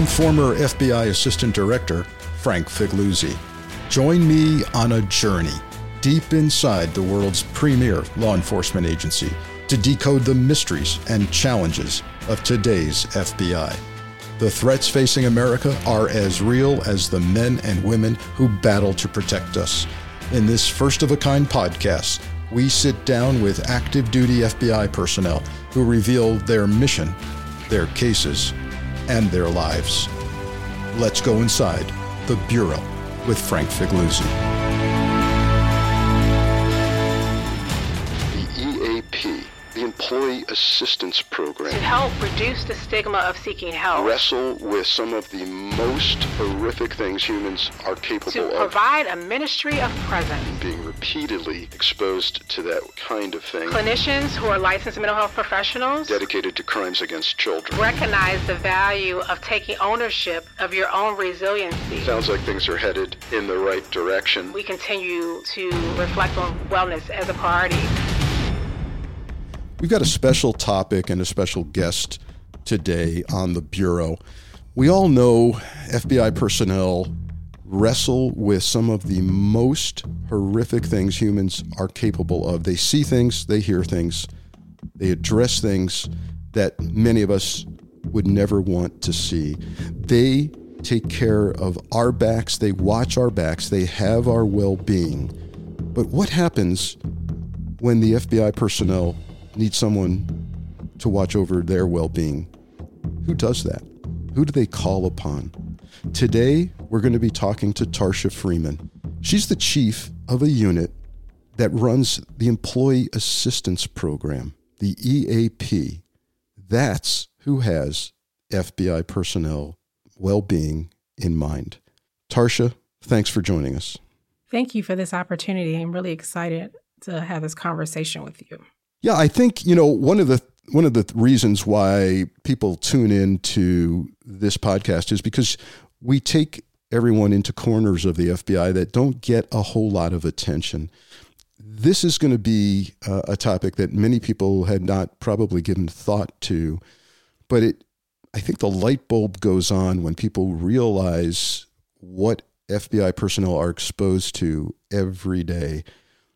I'm former FBI Assistant Director Frank Figliuzzi. Join me on a journey deep inside the world's premier law enforcement agency to decode the mysteries and challenges of today's FBI. The threats facing America are as real as the men and women who battle to protect us. In this first of a kind podcast, we sit down with active duty FBI personnel who reveal their mission, their cases, and their lives. Let's go inside the Bureau with Frank Figliuzzi. The EAP, the Employee Assistance Program, to help reduce the stigma of seeking help, wrestle with some of the most horrific things humans are capable to of. provide a ministry of presence. Being repeatedly exposed to that kind of thing, Clinicians who are licensed mental health professionals dedicated to crimes against children. recognize the value of taking ownership of your own resiliency. Sounds like things are headed in the right direction. We continue to reflect on wellness as a priority. We've got a special topic and a special guest today on the Bureau. We all know FBI personnel wrestle with some of the most horrific things humans are capable of. They see things, they hear things, they address things that many of us would never want to see. They take care of our backs, they watch our backs, they have our well being. But what happens when the FBI personnel need someone to watch over their well being? Who does that? Who do they call upon? Today, we're going to be talking to Tarsha Freeman. She's the chief of a unit that runs the Employee Assistance Program, the EAP. That's who has FBI personnel well being in mind. Tarsha, thanks for joining us. Thank you for this opportunity. I'm really excited to have this conversation with you. Yeah, I think you know one of the one of the reasons why people tune in to this podcast is because we take everyone into corners of the FBI that don't get a whole lot of attention. This is going to be uh, a topic that many people had not probably given thought to, but it I think the light bulb goes on when people realize what FBI personnel are exposed to every day.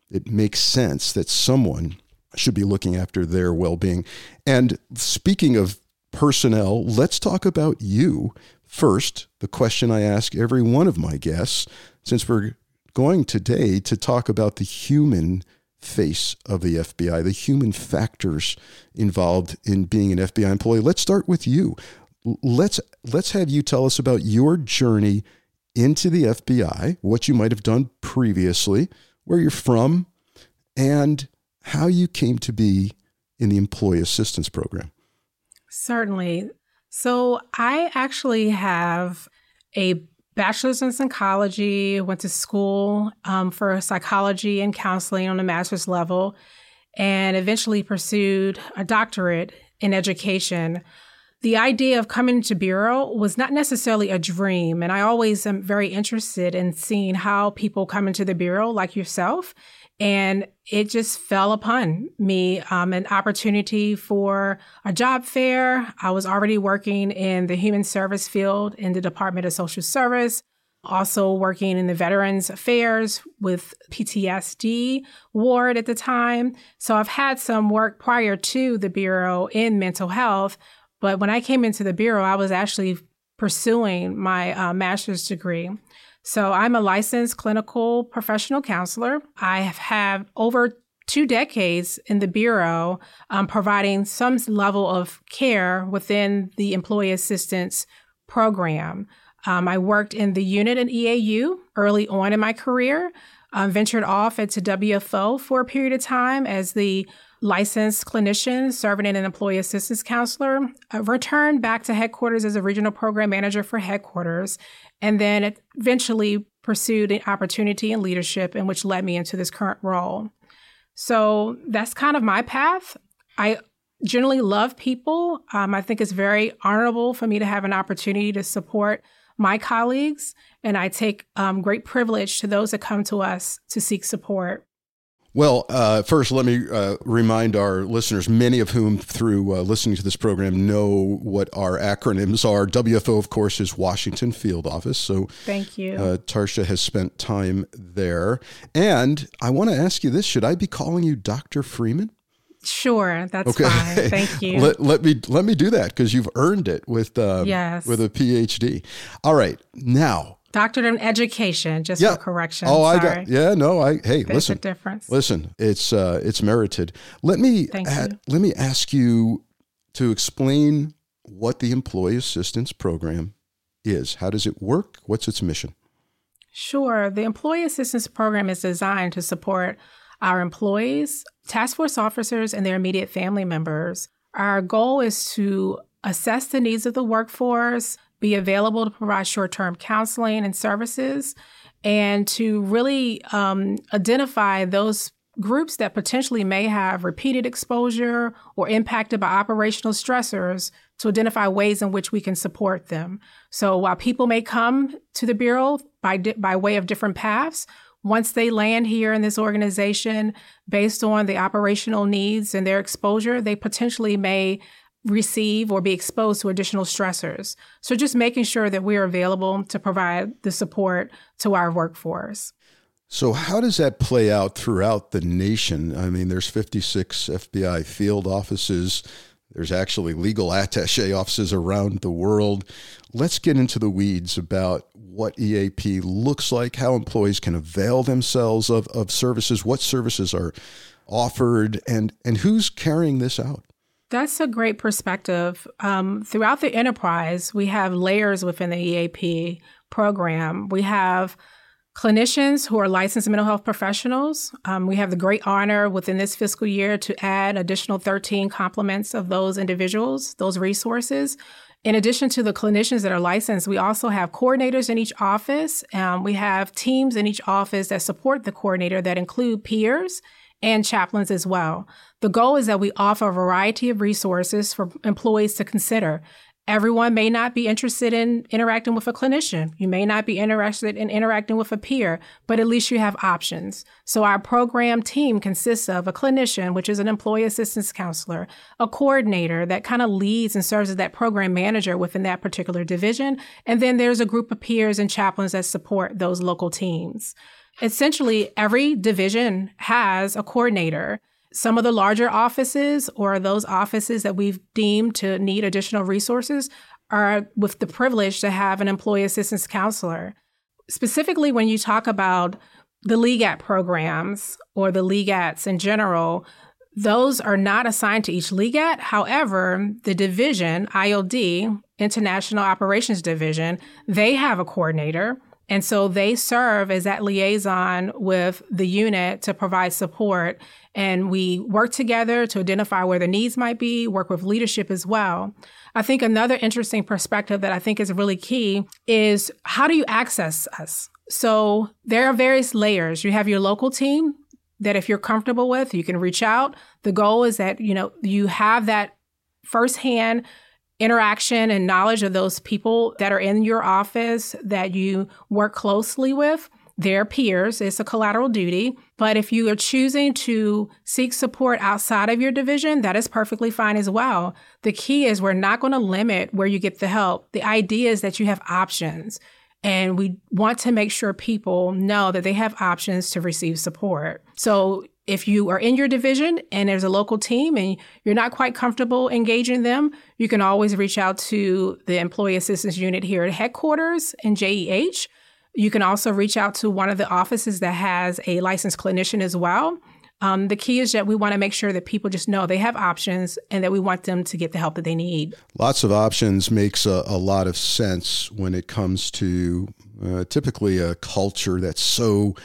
It makes sense that someone should be looking after their well being. And speaking of personnel, let's talk about you. First, the question I ask every one of my guests, since we're going today to talk about the human face of the FBI, the human factors involved in being an FBI employee. Let's start with you. Let's let's have you tell us about your journey into the FBI, what you might have done previously, where you're from, and how you came to be in the employee assistance program. Certainly. So, I actually have a bachelor's in psychology, went to school um, for psychology and counseling on a master's level, and eventually pursued a doctorate in education. The idea of coming to Bureau was not necessarily a dream, and I always am very interested in seeing how people come into the Bureau, like yourself, and it just fell upon me um, an opportunity for a job fair. I was already working in the human service field in the Department of Social Service, also working in the Veterans Affairs with PTSD ward at the time. So I've had some work prior to the Bureau in mental health. But when I came into the Bureau, I was actually pursuing my uh, master's degree. So I'm a licensed clinical professional counselor. I have had over two decades in the Bureau um, providing some level of care within the employee assistance program. Um, I worked in the unit in EAU early on in my career. um, ventured off into WFO for a period of time as the licensed clinician serving in an employee assistance counselor, uh, returned back to headquarters as a regional program manager for headquarters, and then eventually pursued an opportunity in leadership, and which led me into this current role. So that's kind of my path. I generally love people. Um, I think it's very honorable for me to have an opportunity to support my colleagues, and I take um, great privilege to those that come to us to seek support. Well, uh, first, let me uh, remind our listeners, many of whom, through uh, listening to this program, know what our acronyms are. WFO, of course, is Washington Field Office. So, thank you. Uh, Tarsha has spent time there. And I want to ask you this should I be calling you Dr. Freeman? Sure, that's okay. fine. Thank you. let, let me let me do that because you've earned it with um, yes. with a PhD. All right, now doctorate in education. Just yeah. for correction. Oh, Sorry. I got yeah. No, I hey, There's listen. A difference. Listen, it's uh, it's merited. Let me Thank you. let me ask you to explain what the employee assistance program is. How does it work? What's its mission? Sure. The employee assistance program is designed to support our employees, task force officers, and their immediate family members. Our goal is to assess the needs of the workforce, be available to provide short term counseling and services, and to really um, identify those groups that potentially may have repeated exposure or impacted by operational stressors to identify ways in which we can support them. So while people may come to the Bureau by, di- by way of different paths, once they land here in this organization, based on the operational needs and their exposure, they potentially may receive or be exposed to additional stressors. So just making sure that we're available to provide the support to our workforce. So how does that play out throughout the nation? I mean, there's 56 FBI field offices. There's actually legal attache offices around the world. Let's get into the weeds about what EAP looks like, how employees can avail themselves of, of services, what services are offered, and, and who's carrying this out. That's a great perspective. Um, throughout the enterprise, we have layers within the EAP program. We have clinicians who are licensed mental health professionals. Um, we have the great honor within this fiscal year to add additional 13 complements of those individuals, those resources. In addition to the clinicians that are licensed, we also have coordinators in each office. Um, we have teams in each office that support the coordinator that include peers and chaplains as well. The goal is that we offer a variety of resources for employees to consider. Everyone may not be interested in interacting with a clinician. You may not be interested in interacting with a peer, but at least you have options. So our program team consists of a clinician, which is an employee assistance counselor, a coordinator that kind of leads and serves as that program manager within that particular division. And then there's a group of peers and chaplains that support those local teams. Essentially, every division has a coordinator. Some of the larger offices or those offices that we've deemed to need additional resources are with the privilege to have an employee assistance counselor. Specifically, when you talk about the LEGAT programs or the LEGATs in general, those are not assigned to each LEGAT. However, the division, IOD, International Operations Division, they have a coordinator. And so they serve as that liaison with the unit to provide support. And we work together to identify where the needs might be, work with leadership as well. I think another interesting perspective that I think is really key is how do you access us? So there are various layers. You have your local team that if you're comfortable with, you can reach out. The goal is that, you know, you have that firsthand interaction and knowledge of those people that are in your office that you work closely with their peers. It's a collateral duty. But if you are choosing to seek support outside of your division, that is perfectly fine as well. The key is we're not going to limit where you get the help. The idea is that you have options. And we want to make sure people know that they have options to receive support. So if you are in your division and there's a local team and you're not quite comfortable engaging them, you can always reach out to the Employee Assistance Unit here at headquarters in JEH. You can also reach out to one of the offices that has a licensed clinician as well. Um, the key is that we want to make sure that people just know they have options and that we want them to get the help that they need. Lots of options makes a, a lot of sense when it comes to uh, typically a culture that's so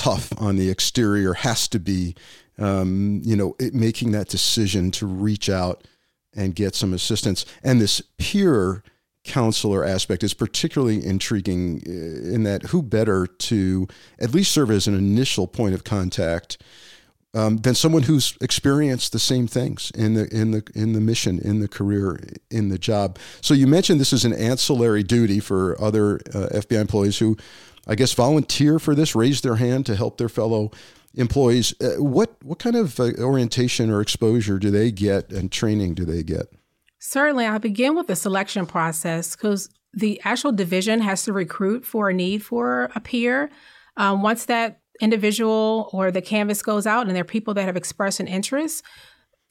tough on the exterior has to be, um, you know, it, making that decision to reach out and get some assistance. And this peer counselor aspect is particularly intriguing uh, in that who better to at least serve as an initial point of contact um, than someone who's experienced the same things in the in the in the mission, in the career, in the job. So you mentioned this is an ancillary duty for other uh, FBI employees who, I guess, volunteer for this, raise their hand to help their fellow employees. Uh, what what kind of uh, orientation or exposure do they get, and training do they get? Certainly, I'll begin with the selection process because the actual division has to recruit for a need for a peer. Um, once that individual or the canvas goes out and there are people that have expressed an interest,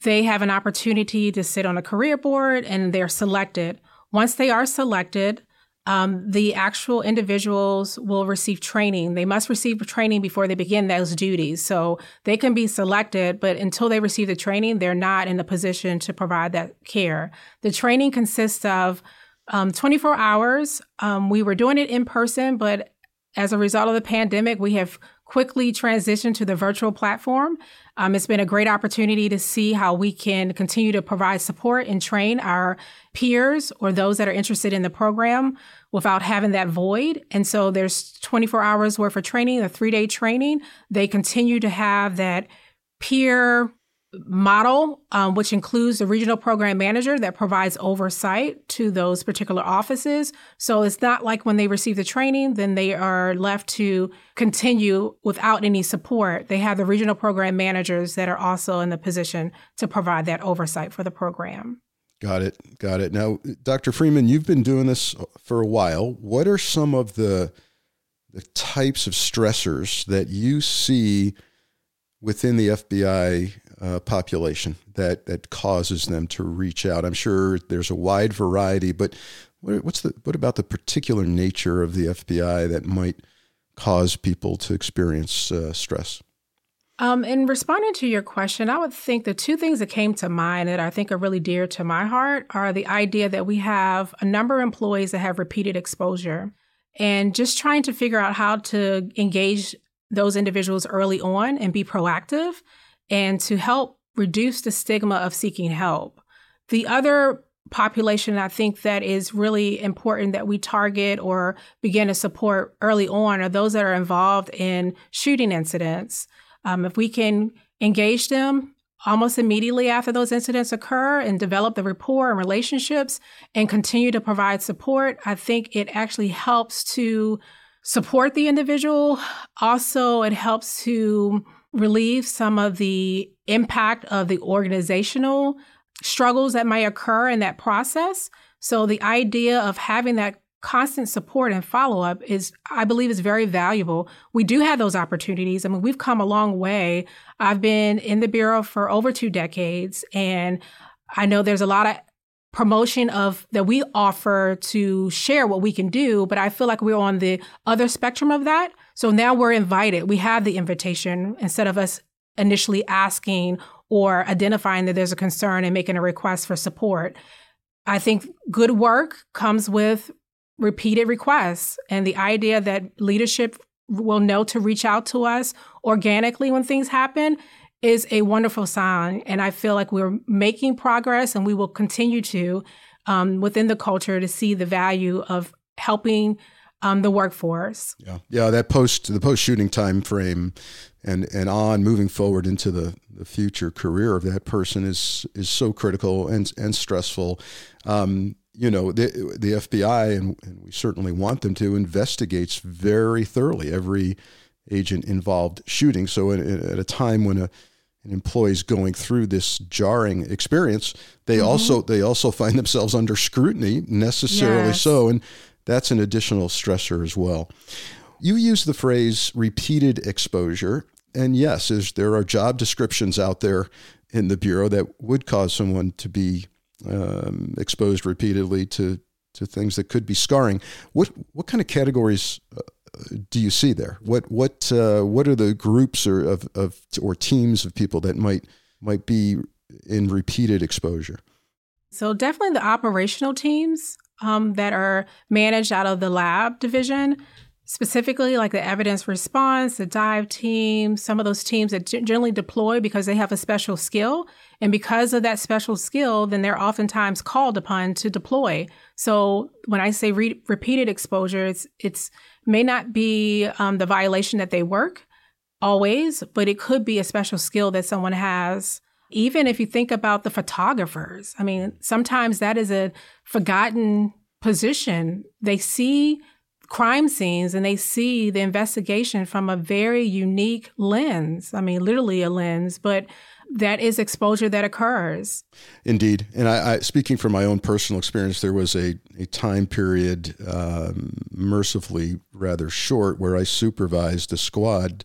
they have an opportunity to sit on a career board and they're selected. Once they are selected, um, the actual individuals will receive training. They must receive training before they begin those duties. So they can be selected, but until they receive the training, they're not in a position to provide that care. The training consists of um, 24 hours. Um, we were doing it in person, but as a result of the pandemic, we have quickly transitioned to the virtual platform. Um, it's been a great opportunity to see how we can continue to provide support and train our peers or those that are interested in the program without having that void. And so there's 24 hours worth of training, a three day training. They continue to have that peer model, um, which includes the regional program manager that provides oversight to those particular offices. So it's not like when they receive the training, then they are left to continue without any support. They have the regional program managers that are also in the position to provide that oversight for the program. Got it. Got it. Now, Dr. Freeman, you've been doing this for a while. What are some of the the types of stressors that you see within the FBI uh, population that that causes them to reach out. I'm sure there's a wide variety, but what, what's the what about the particular nature of the FBI that might cause people to experience uh, stress? Um, in responding to your question, I would think the two things that came to mind that I think are really dear to my heart are the idea that we have a number of employees that have repeated exposure and just trying to figure out how to engage those individuals early on and be proactive and to help reduce the stigma of seeking help. The other population I think that is really important that we target or begin to support early on are those that are involved in shooting incidents. Um, if we can engage them almost immediately after those incidents occur and develop the rapport and relationships and continue to provide support, I think it actually helps to support the individual. Also, it helps to relieve some of the impact of the organizational struggles that might occur in that process. So the idea of having that constant support and follow up is, I believe, is very valuable. We do have those opportunities. I mean, we've come a long way. I've been in the Bureau for over two decades, and I know there's a lot of promotion of that we offer to share what we can do, but I feel like we're on the other spectrum of that. So now we're invited. We have the invitation instead of us initially asking or identifying that there's a concern and making a request for support. I think good work comes with repeated requests and the idea that leadership will know to reach out to us organically when things happen is a wonderful sign. And I feel like we're making progress and we will continue to um, within the culture to see the value of helping um, the workforce. Yeah, yeah. That post the post shooting time frame, and and on moving forward into the, the future career of that person is is so critical and and stressful. Um, you know, the the FBI and, and we certainly want them to investigates very thoroughly every agent involved shooting. So at, at a time when a an employee is going through this jarring experience, they mm-hmm. also they also find themselves under scrutiny, necessarily yes. so, and that's an additional stressor as well. You use the phrase repeated exposure. And yes, there are job descriptions out there in the Bureau that would cause someone to be um, exposed repeatedly to, to things that could be scarring. What, what kind of categories uh, do you see there? What, what, uh, what are the groups or, of, of, or teams of people that might, might be in repeated exposure? So, definitely the operational teams um, that are managed out of the lab division. specifically like the evidence response, the dive team, some of those teams that generally deploy because they have a special skill. And because of that special skill, then they're oftentimes called upon to deploy. So when I say re- repeated exposure, it's, it's may not be um, the violation that they work always, but it could be a special skill that someone has. Even if you think about the photographers, I mean, sometimes that is a forgotten position. They see crime scenes and they see the investigation from a very unique lens. I mean, literally a lens, but that is exposure that occurs. Indeed. And I, I speaking from my own personal experience, there was a, a time period, um, mercifully rather short, where I supervised a squad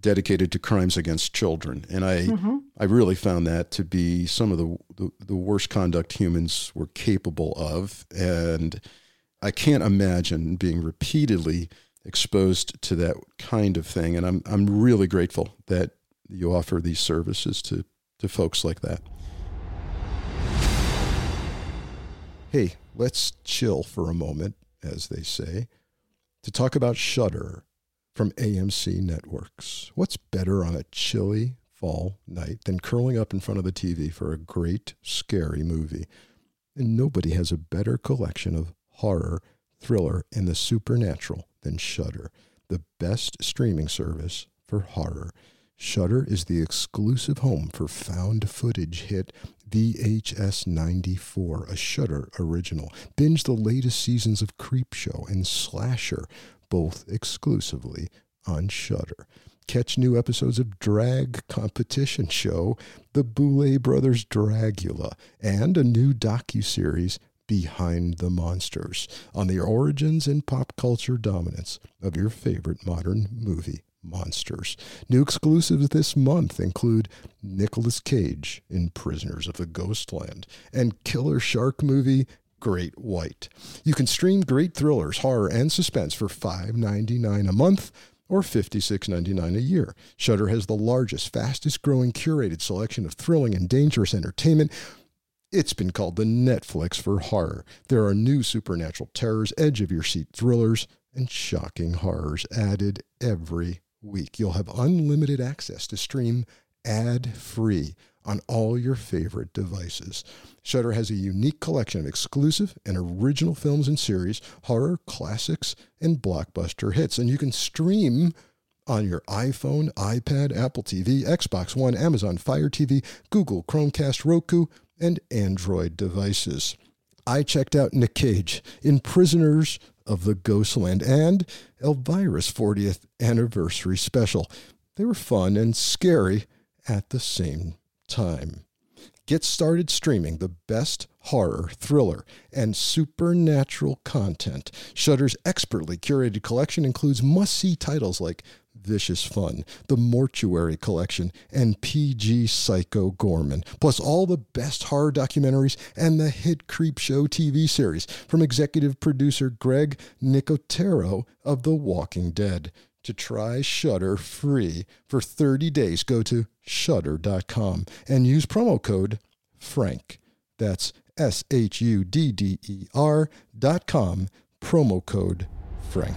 dedicated to crimes against children. And I, mm-hmm. I really found that to be some of the, the, the worst conduct humans were capable of. And I can't imagine being repeatedly exposed to that kind of thing. And I'm, I'm really grateful that you offer these services to, to folks like that. Hey, let's chill for a moment, as they say, to talk about Shudder from AMC Networks. What's better on a chilly fall night than curling up in front of the TV for a great, scary movie? And nobody has a better collection of horror, thriller, and the supernatural than Shudder, the best streaming service for horror. Shudder is the exclusive home for found footage hit VHS 94, a Shudder original. Binge the latest seasons of Creepshow and Slasher, both exclusively on Shudder. Catch new episodes of drag competition show The Boulet Brothers Dragula and a new docu-series Behind the Monsters on the origins and pop culture dominance of your favorite modern movie monsters. New exclusives this month include Nicolas Cage in Prisoners of the Ghostland and killer shark movie Great White. You can stream great thrillers, horror, and suspense for $5.99 a month or $56.99 a year. Shudder has the largest, fastest growing curated selection of thrilling and dangerous entertainment it's been called the Netflix for horror. There are new supernatural terrors, edge of your seat thrillers, and shocking horrors added every week. You'll have unlimited access to stream ad free on all your favorite devices. Shudder has a unique collection of exclusive and original films and series, horror classics, and blockbuster hits, and you can stream on your iPhone, iPad, Apple TV, Xbox One, Amazon Fire TV, Google Chromecast, Roku, and Android devices. I checked out Nick Cage in Prisoners of the Ghostland and Elvira's 40th anniversary special. They were fun and scary at the same time. Get started streaming the best horror, thriller, and supernatural content. Shudder's expertly curated collection includes must see titles like Vicious Fun, The Mortuary Collection, and PG Psycho Goreman, plus all the best horror documentaries and the hit Creepshow TV series from executive producer Greg Nicotero of The Walking Dead. To try Shudder free for 30 days, go to shudder.com and use promo code FRANK. That's S H U D D E R dot com, promo code FRANK.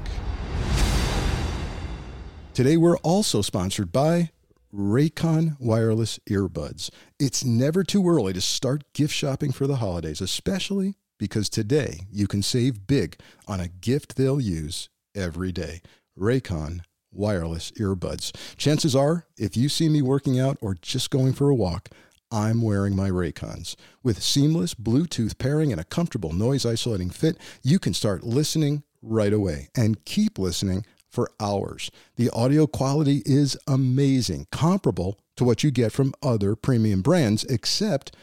Today, we're also sponsored by Raycon wireless earbuds. It's never too early to start gift shopping for the holidays, especially because today you can save big on a gift they'll use every day. Raycon wireless earbuds. Chances are, if you see me working out or just going for a walk, I'm wearing my Raycons. With seamless Bluetooth pairing and a comfortable noise isolating fit, you can start listening right away and keep listening for hours. The audio quality is amazing, comparable to what you get from other premium brands, except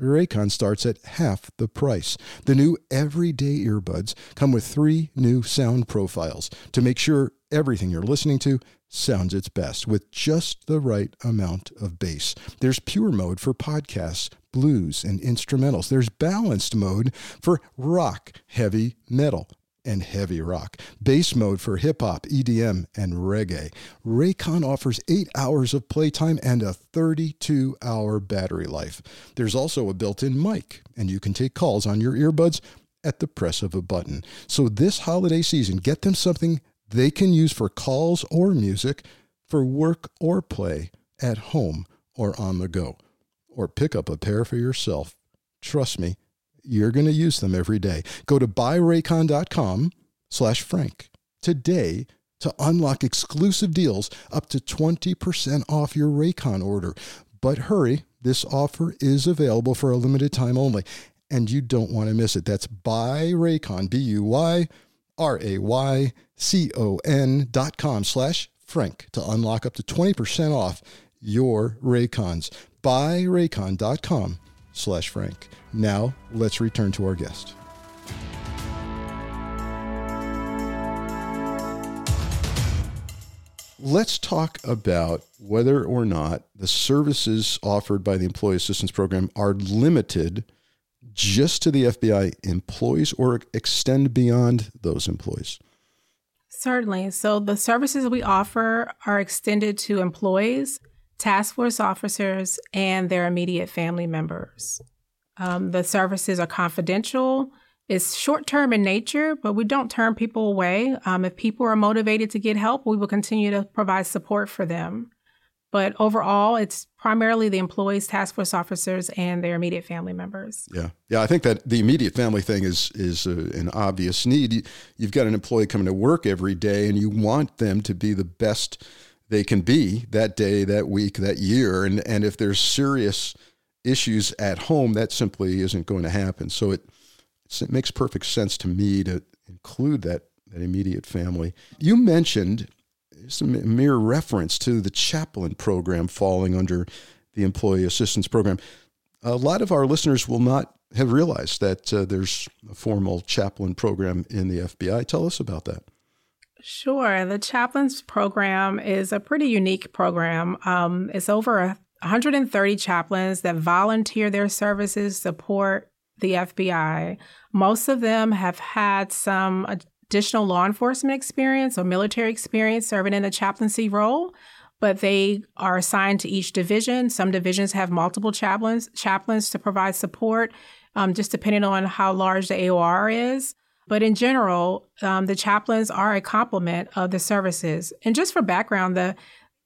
Raycon starts at half the price. The new everyday earbuds come with three new sound profiles to make sure everything you're listening to sounds its best with just the right amount of bass. There's pure mode for podcasts, blues, and instrumentals. There's balanced mode for rock, heavy metal and heavy rock, bass mode for hip hop, EDM, and reggae. Raycon offers 8 hours of playtime and a 32 hour battery life. There's also a built in mic, and you can take calls on your earbuds at the press of a button. So this holiday season, get them something they can use for calls or music, for work or play, at home or on the go. Or pick up a pair for yourself. Trust me, you're going to use them every day. Go to buyraycon.com slash frank today to unlock exclusive deals up to 20% off your Raycon order. But hurry, this offer is available for a limited time only, and you don't want to miss it. That's buyraycon, B-U-Y R-A-Y-C-O-N dot com slash frank to unlock up to 20% off your Raycons. Buyraycon.com slash frank. Now, let's return to our guest. Let's talk about whether or not the services offered by the Employee Assistance Program are limited just to the FBI employees or extend beyond those employees. Certainly. So the services we offer are extended to employees, task force officers, and their immediate family members. Um, the services are confidential. It's short term in nature, but we don't turn people away. Um, if people are motivated to get help, we will continue to provide support for them. But overall, it's primarily the employees, task force officers, and their immediate family members. Yeah, yeah. I think that the immediate family thing is is uh, an obvious need. You've got an employee coming to work every day, and you want them to be the best they can be that day, that week, that year. And and if there's serious issues at home, that simply isn't going to happen. So it it makes perfect sense to me to include that that immediate family. You mentioned just a mere reference to the chaplain program falling under the employee assistance program. A lot of our listeners will not have realized that uh, there's a formal chaplain program in the FBI. Tell us about that. Sure. The chaplains program is a pretty unique program. Um, it's over 130 chaplains that volunteer their services support the FBI. Most of them have had some additional law enforcement experience or military experience serving in a chaplaincy role, but they are assigned to each division. Some divisions have multiple chaplains, chaplains to provide support, um, just depending on how large the AOR is. But in general, um, the chaplains are a complement of the services. And just for background, the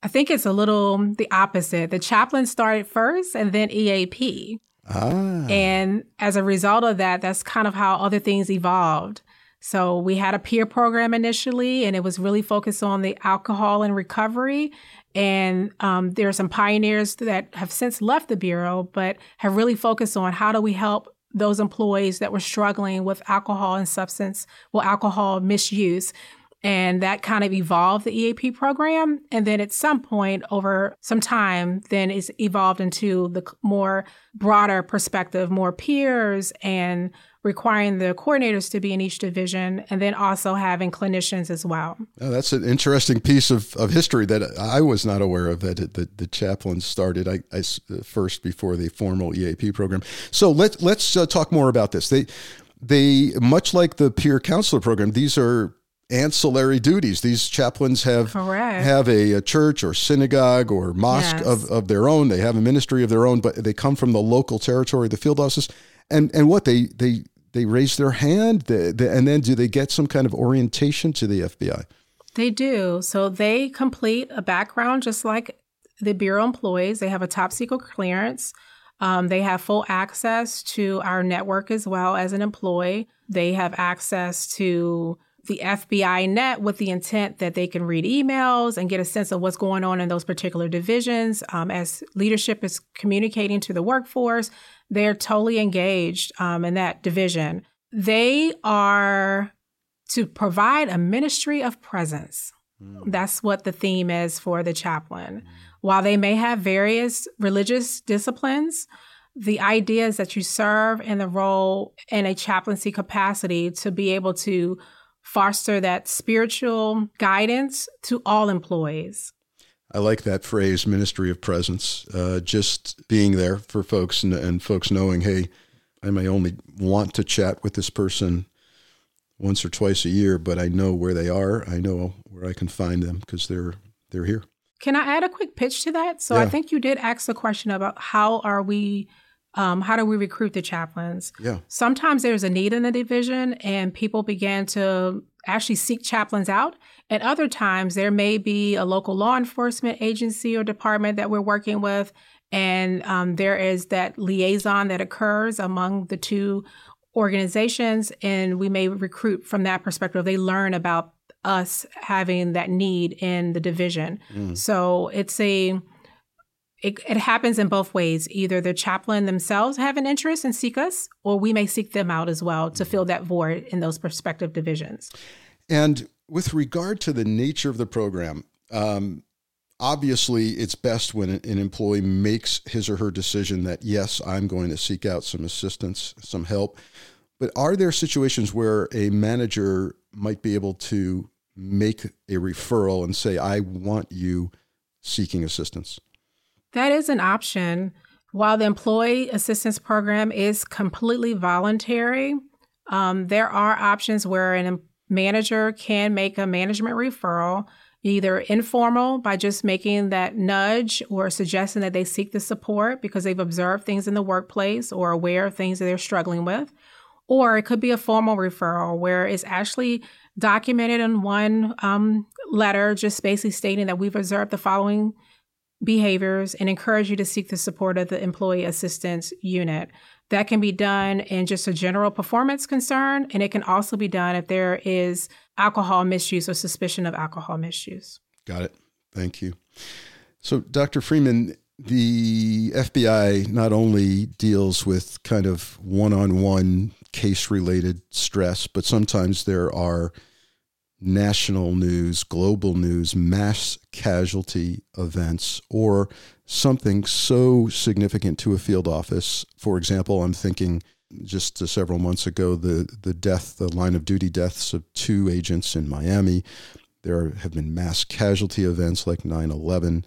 I think it's a little the opposite. The chaplain started first and then EAP. Ah. And as a result of that, that's kind of how other things evolved. So we had a peer program initially, and it was really focused on the alcohol and recovery. And um, there are some pioneers that have since left the Bureau, but have really focused on how do we help those employees that were struggling with alcohol and substance, well, alcohol misuse. And that kind of evolved the EAP program. And then at some point over some time, then it's evolved into the more broader perspective, more peers and requiring the coordinators to be in each division and then also having clinicians as well. Oh, that's an interesting piece of, of history that I was not aware of that the, the chaplains started I, I, first before the formal EAP program. So let, let's uh, talk more about this. They, they, much like the peer counselor program, these are ancillary duties. These chaplains have Correct. have a, a, church or synagogue or mosque yes. of, of their own. They have a ministry of their own, but they come from the local territory, the field offices. And and what they they they raise their hand, they, they, and then do they get some kind of orientation to the FBI? They do. So they complete a background just like the bureau employees. They have a top secret clearance. Um, they have full access to our network as well as an employee. They have access to the FBI net with the intent that they can read emails and get a sense of what's going on in those particular divisions. Um, as leadership is communicating to the workforce, they're totally engaged um, in that division. They are to provide a ministry of presence. Mm. That's what the theme is for the chaplain. Mm. While they may have various religious disciplines, the idea is that you serve in the role in a chaplaincy capacity to be able to foster that spiritual guidance to all employees. I like that phrase, ministry of presence. Uh, just being there for folks and, and folks knowing, hey, I may only want to chat with this person once or twice a year, but I know where they are. I know where I can find them because they're they're here. Can I add a quick pitch to that? So yeah. I think you did ask the question about how are we Um, how do we recruit the chaplains? Yeah. Sometimes there's a need in the division and people begin to actually seek chaplains out. At other times, there may be a local law enforcement agency or department that we're working with, and um, there is that liaison that occurs among the two organizations, and we may recruit from that perspective. They learn about us having that need in the division. Mm. So it's a it, it, happens in both ways. Either the chaplain themselves have an interest and seek us, or we may seek them out as well to fill that void in those prospective divisions. And with regard to the nature of the program, um, obviously it's best when an employee makes his or her decision that, yes, I'm going to seek out some assistance, some help. But are there situations where a manager might be able to make a referral and say, I want you seeking assistance? That is an option. While the employee assistance program is completely voluntary, um, there are options where a manager can make a management referral, either informal by just making that nudge or suggesting that they seek the support because they've observed things in the workplace or aware of things that they're struggling with. Or it could be a formal referral where it's actually documented in one um, letter, just basically stating that we've observed the following behaviors and encourage you to seek the support of the employee assistance unit. That can be done in just a general performance concern, and it can also be done if there is alcohol misuse or suspicion of alcohol misuse. Got it. Thank you. So, Dr. Freeman, the FBI not only deals with kind of one on one case related stress, but sometimes there are national news, global news, mass casualty events, or something so significant to a field office. For example, I'm thinking just uh, several months ago, the, the death, the line of duty deaths of two agents in Miami. There have been mass casualty events like 9 11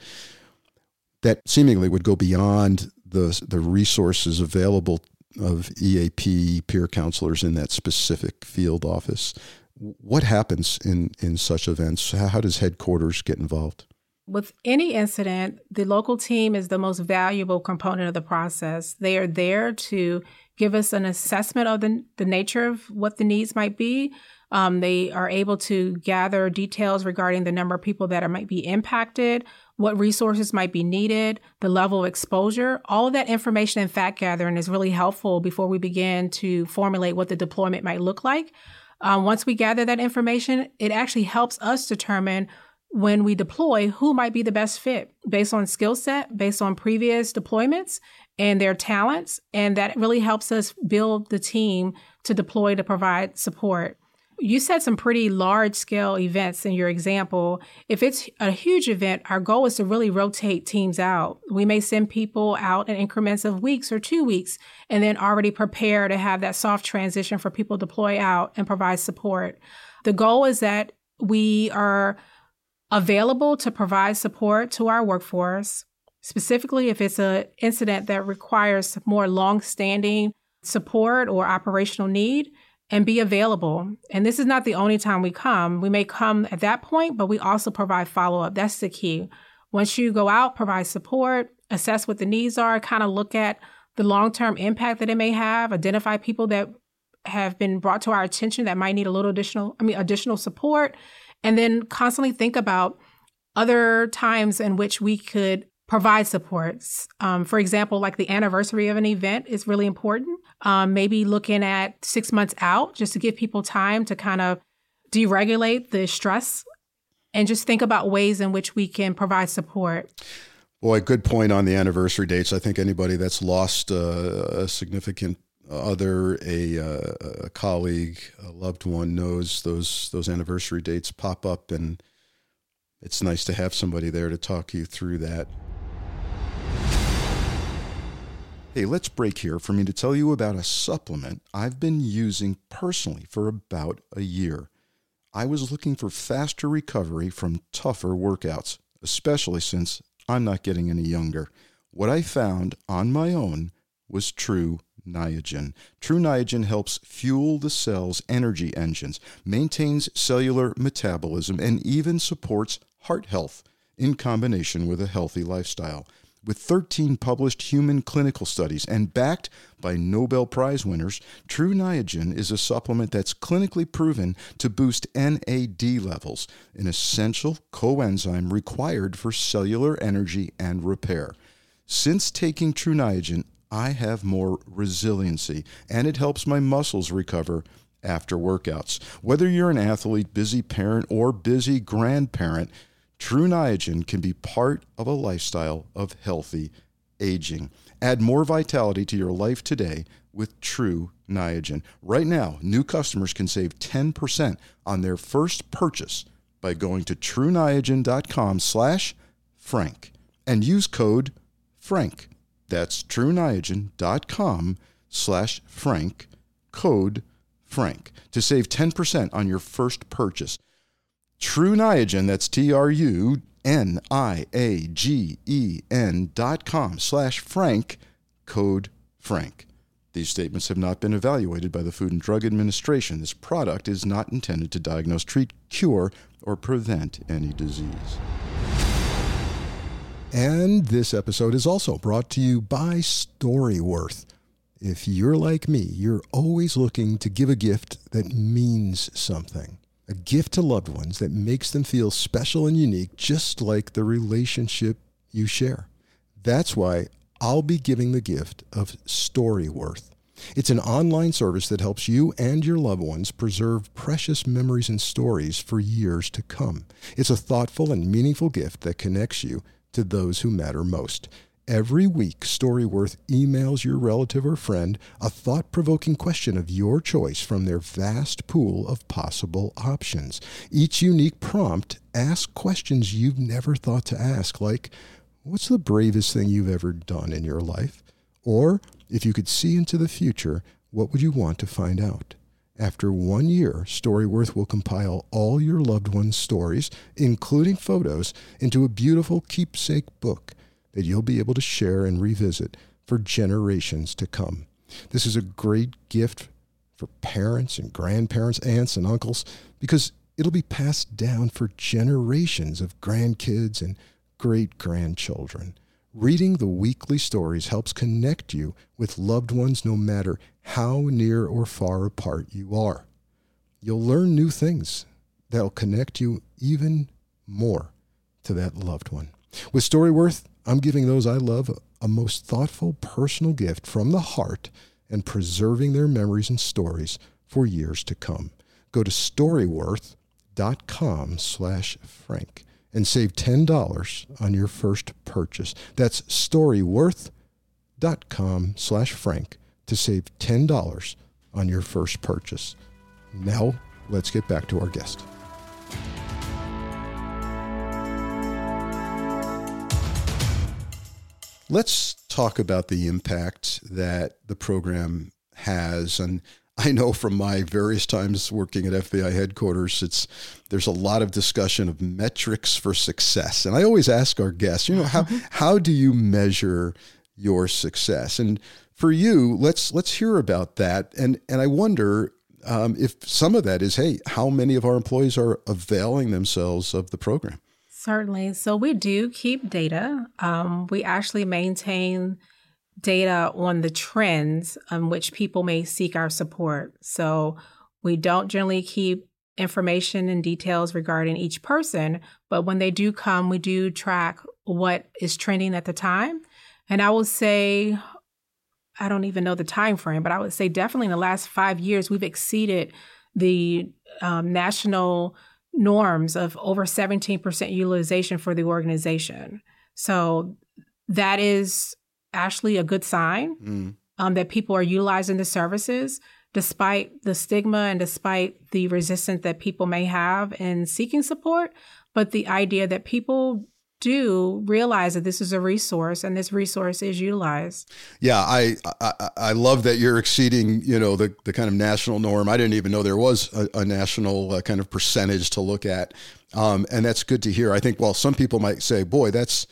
that seemingly would go beyond the, the resources available of EAP peer counselors in that specific field office. What happens in, in such events? How does headquarters get involved? With any incident, the local team is the most valuable component of the process. They are there to give us an assessment of the, the nature of what the needs might be. Um, they are able to gather details regarding the number of people that are, might be impacted, what resources might be needed, the level of exposure. All of that information and fact gathering is really helpful before we begin to formulate what the deployment might look like. Um, once we gather that information, it actually helps us determine when we deploy who might be the best fit based on skill set, based on previous deployments and their talents. And that really helps us build the team to deploy to provide support. You said some pretty large scale events in your example. If it's a huge event, our goal is to really rotate teams out. We may send people out in increments of weeks or two weeks and then already prepare to have that soft transition for people deploy out and provide support. The goal is that we are available to provide support to our workforce, specifically if it's an incident that requires more long standing support or operational need and be available. And this is not the only time we come. We may come at that point, but we also provide follow up. That's the key. Once you go out, provide support, assess what the needs are, kind of look at the long term impact that it may have, identify people that have been brought to our attention that might need a little additional, I mean, additional support, and then constantly think about other times in which we could provide supports. Um, for example, like the anniversary of an event is really important. Um, maybe looking at six months out just to give people time to kind of deregulate the stress and just think about ways in which we can provide support. Boy, good point on the anniversary dates. I think anybody that's lost uh, a significant other, a, uh, a colleague, a loved one knows those those anniversary dates pop up, and it's nice to have somebody there to talk you through that. Hey, let's break here for me to tell you about a supplement I've been using personally for about a year. I was looking for faster recovery from tougher workouts, especially since I'm not getting any younger. What I found on my own was Tru Niagen. Tru Niagen helps fuel the cell's energy engines, maintains cellular metabolism, and even supports heart health in combination with a healthy lifestyle. With 13 published human clinical studies and backed by Nobel Prize winners, Tru Niagen is a supplement that's clinically proven to boost NAD levels, an essential coenzyme required for cellular energy and repair. Since taking Tru Niagen, I have more resiliency and it helps my muscles recover after workouts. Whether you're an athlete, busy parent, or busy grandparent, Tru Niagen can be part of a lifestyle of healthy aging. Add more vitality to your life today with Tru Niagen. Right now, new customers can save 10% on their first purchase by going to truniagen.com slash frank and use code frank. That's truniagen.com slash frank, code frank, to save 10% on your first purchase. Tru Niagen, that's T R U N I A G E N dot com slash Frank, code Frank. These statements have not been evaluated by the Food and Drug Administration. This product is not intended to diagnose, treat, cure, or prevent any disease. And this episode is also brought to you by Storyworth. If you're like me, you're always looking to give a gift that means something a gift to loved ones that makes them feel special and unique, just like the relationship you share. That's why I'll be giving the gift of Storyworth. It's an online service that helps you and your loved ones preserve precious memories and stories for years to come. It's a thoughtful and meaningful gift that connects you to those who matter most. Every week, Storyworth emails your relative or friend a thought provoking question of your choice from their vast pool of possible options. Each unique prompt asks questions you've never thought to ask, like, What's the bravest thing you've ever done in your life? Or, if you could see into the future, what would you want to find out? After one year, Storyworth will compile all your loved ones' stories, including photos, into a beautiful keepsake book that you'll be able to share and revisit for generations to come. This is a great gift for parents and grandparents, aunts and uncles, because it'll be passed down for generations of grandkids and great grandchildren. Reading the weekly stories helps connect you with loved ones no matter how near or far apart you are. You'll learn new things that'll connect you even more to that loved one. With Storyworth, I'm giving those I love a most thoughtful personal gift from the heart and preserving their memories and stories for years to come. Go to storyworth.com slash frank and save $10 on your first purchase. That's storyworth.com slash frank to save $10 on your first purchase. Now, let's get back to our guest. Let's talk about the impact that the program has. And I know from my various times working at FBI headquarters, it's there's a lot of discussion of metrics for success. And I always ask our guests, you know, how how do you measure your success? And for you, let's let's hear about that. And and I wonder um, if some of that is, hey, how many of our employees are availing themselves of the program? Certainly. So we do keep data. Um, we actually maintain data on the trends on which people may seek our support. So we don't generally keep information and details regarding each person, but when they do come, we do track what is trending at the time. And I will say, I don't even know the time frame, but I would say definitely in the last five years, we've exceeded the um, national norms of over 17% utilization for the organization. So that is actually a good sign mm. um, that people are utilizing the services despite the stigma and despite the resistance that people may have in seeking support. But the idea that people do realize that this is a resource and this resource is utilized. Yeah, I I, I love that you're exceeding you know the the kind of national norm. I didn't even know there was a, a national uh, kind of percentage to look at, um, and that's good to hear. I think while some people might say, "Boy, that's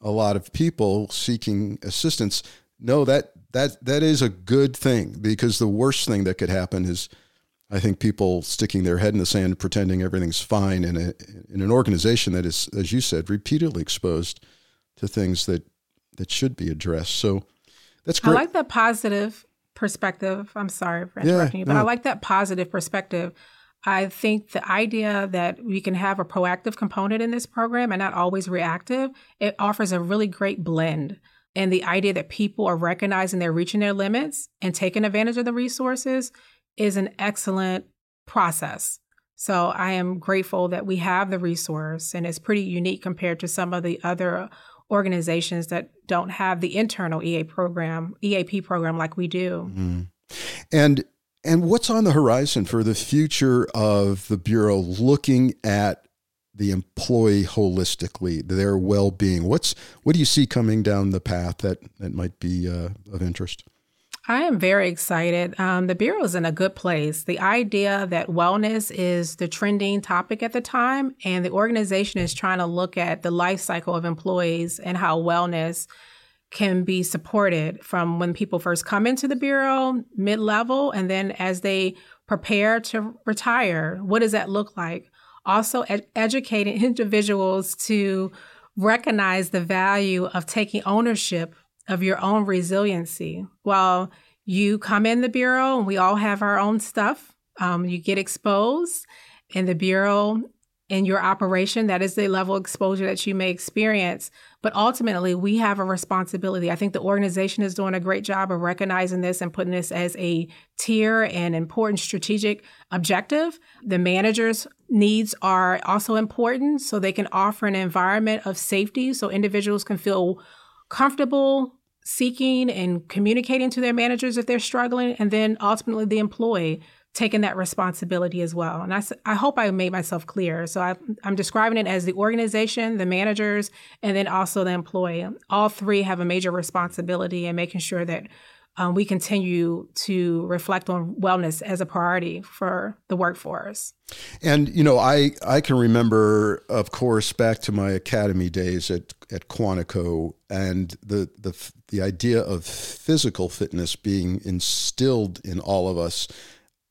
a lot of people seeking assistance," no, that that that is a good thing because the worst thing that could happen is I think people sticking their head in the sand, pretending everything's fine in a in an organization that is, as you said, repeatedly exposed to things that that should be addressed. So that's great. I like that positive perspective. I'm sorry for interrupting Yeah, you, but no. I like that positive perspective. I think the idea that we can have a proactive component in this program and not always reactive, it offers a really great blend. And the idea that people are recognizing they're reaching their limits and taking advantage of the resources is an excellent process. So I am grateful that we have the resource and it's pretty unique compared to some of the other organizations that don't have the internal EA program, EAP program like we do. Mhm. And and what's on the horizon for the future of the bureau looking at the employee holistically, their well-being? What's what do you see coming down the path that that might be uh, of interest? I am very excited. Um, the Bureau is in a good place. The idea that wellness is the trending topic at the time, and the organization is trying to look at the life cycle of employees and how wellness can be supported from when people first come into the Bureau, mid level, and then as they prepare to retire. What does that look like? Also, ed- educating individuals to recognize the value of taking ownership of your own resiliency. While you come in the Bureau and we all have our own stuff, um, you get exposed in the Bureau in your operation. That is the level of exposure that you may experience. But ultimately, we have a responsibility. I think the organization is doing a great job of recognizing this and putting this as a tier and important strategic objective. The manager's needs are also important so they can offer an environment of safety so individuals can feel comfortable seeking and communicating to their managers if they're struggling, and then ultimately the employee taking that responsibility as well. And I, I hope I made myself clear. So I, I'm describing it as the organization, the managers, and then also the employee. All three have a major responsibility in making sure that um, we continue to reflect on wellness as a priority for the workforce. And you know, I I can remember, of course, back to my academy days at at Quantico, and the the the idea of physical fitness being instilled in all of us.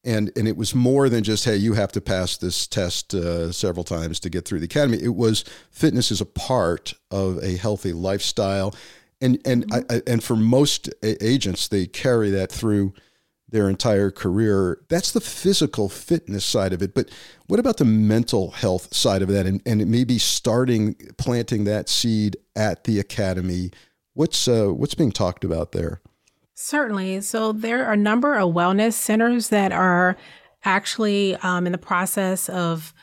And, and it was more than just hey you have to pass this test uh, several times to get through the academy. It was fitness is a part of a healthy lifestyle, and and I, I, and for most agents they carry that through their entire career. That's the physical fitness side of it. But what about the mental health side of that? And, and maybe starting planting that seed at the academy. What's uh, what's being talked about there? Certainly. So there are a number of wellness centers that are actually um, in the process of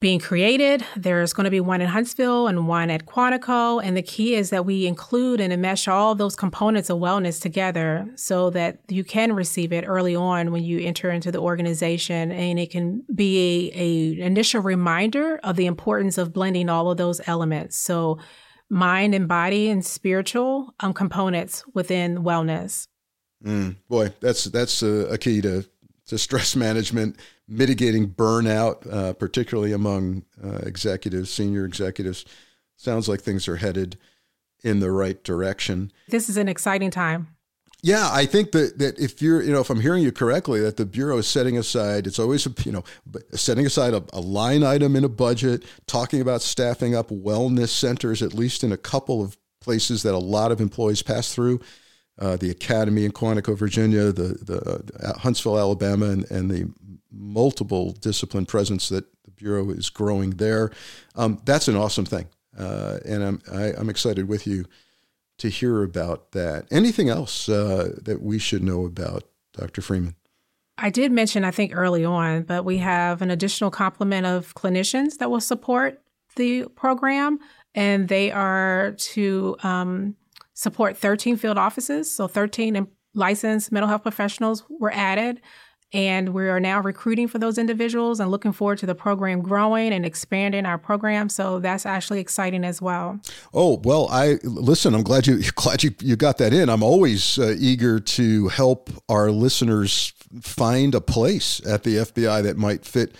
being created. There's going to be one in Huntsville and one at Quantico. And the key is that we include and enmesh all those components of wellness together so that you can receive it early on when you enter into the organization. And it can be a, initial reminder of the importance of blending all of those elements. So mind and body and spiritual um, components within wellness. Mm, boy, that's that's a, a key to to stress management, mitigating burnout, uh, particularly among uh, executives, senior executives. Sounds like things are headed in the right direction. This is an exciting time. Yeah, I think that that if you're, you know, if I'm hearing you correctly, that the bureau is setting aside, it's always, you know, setting aside a, a line item in a budget, talking about staffing up wellness centers, at least in a couple of places that a lot of employees pass through. Uh, the Academy in Quantico, Virginia, the the uh, Huntsville, Alabama, and, and the multiple discipline presence that the bureau is growing there. Um, that's an awesome thing, uh, and I'm I, I'm excited with you to hear about that. Anything else uh, that we should know about, Dr. Freeman? I did mention, I think early on, but we have an additional complement of clinicians that will support the program, and they are to um, support 13 field offices. So 13 licensed mental health professionals were added. And we are now recruiting for those individuals and looking forward to the program growing and expanding our program. So that's actually exciting as well. Oh well, I listen. I'm glad you glad you, you got that in. I'm always uh, eager to help our listeners find a place at the FBI that might fit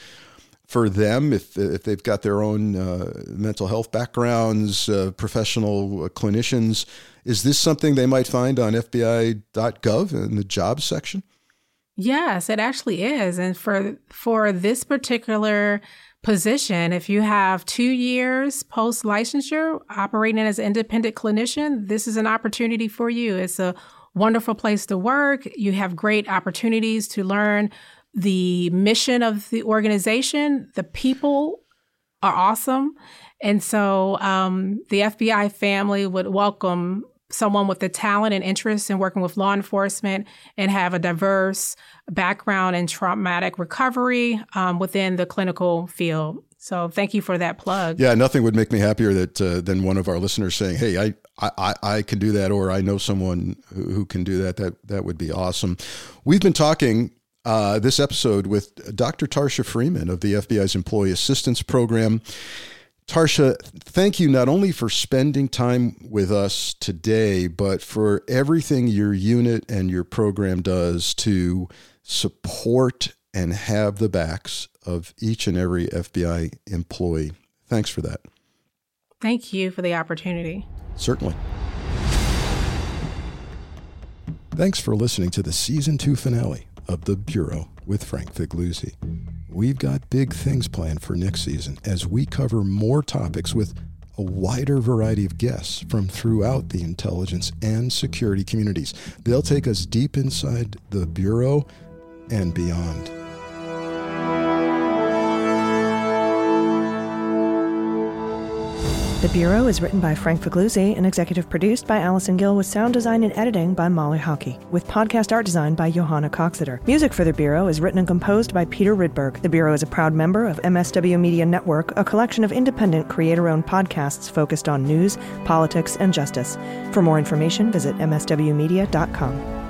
for them if if they've got their own uh, mental health backgrounds, uh, professional clinicians. Is this something they might find on FBI.gov in the jobs section? Yes, it actually is. And for for this particular position. If you have two years post licensure operating as an independent clinician, this is an opportunity for you. It's a wonderful place to work. You have great opportunities to learn the mission of the organization. The people are awesome. And so um, the FBI family would welcome someone with the talent and interest in working with law enforcement and have a diverse background in traumatic recovery um, within the clinical field. So thank you for that plug. Yeah, nothing would make me happier that uh, than one of our listeners saying, "Hey, I, I I can do that," or "I know someone who, can do that." That that would be awesome. We've been talking uh, this episode with Dr. Tarsha Freeman of the FBI's Employee Assistance Program. Tarsha, thank you not only for spending time with us today, but for everything your unit and your program does to support and have the backs of each and every FBI employee. Thanks for that. Thank you for the opportunity. Certainly. Thanks for listening to the season two finale of The Bureau with Frank Figliuzzi. We've got big things planned for next season as we cover more topics with a wider variety of guests from throughout the intelligence and security communities. They'll take us deep inside the Bureau and beyond. The Bureau is written by Frank Figliuzzi and executive produced by Allison Gill with sound design and editing by Molly Hockey, with podcast art design by Johanna Coxeter. Music for The Bureau is written and composed by Peter Rydberg. The Bureau is a proud member of MSW Media Network, a collection of independent creator-owned podcasts focused on news, politics, and justice. For more information, visit mswmedia.com.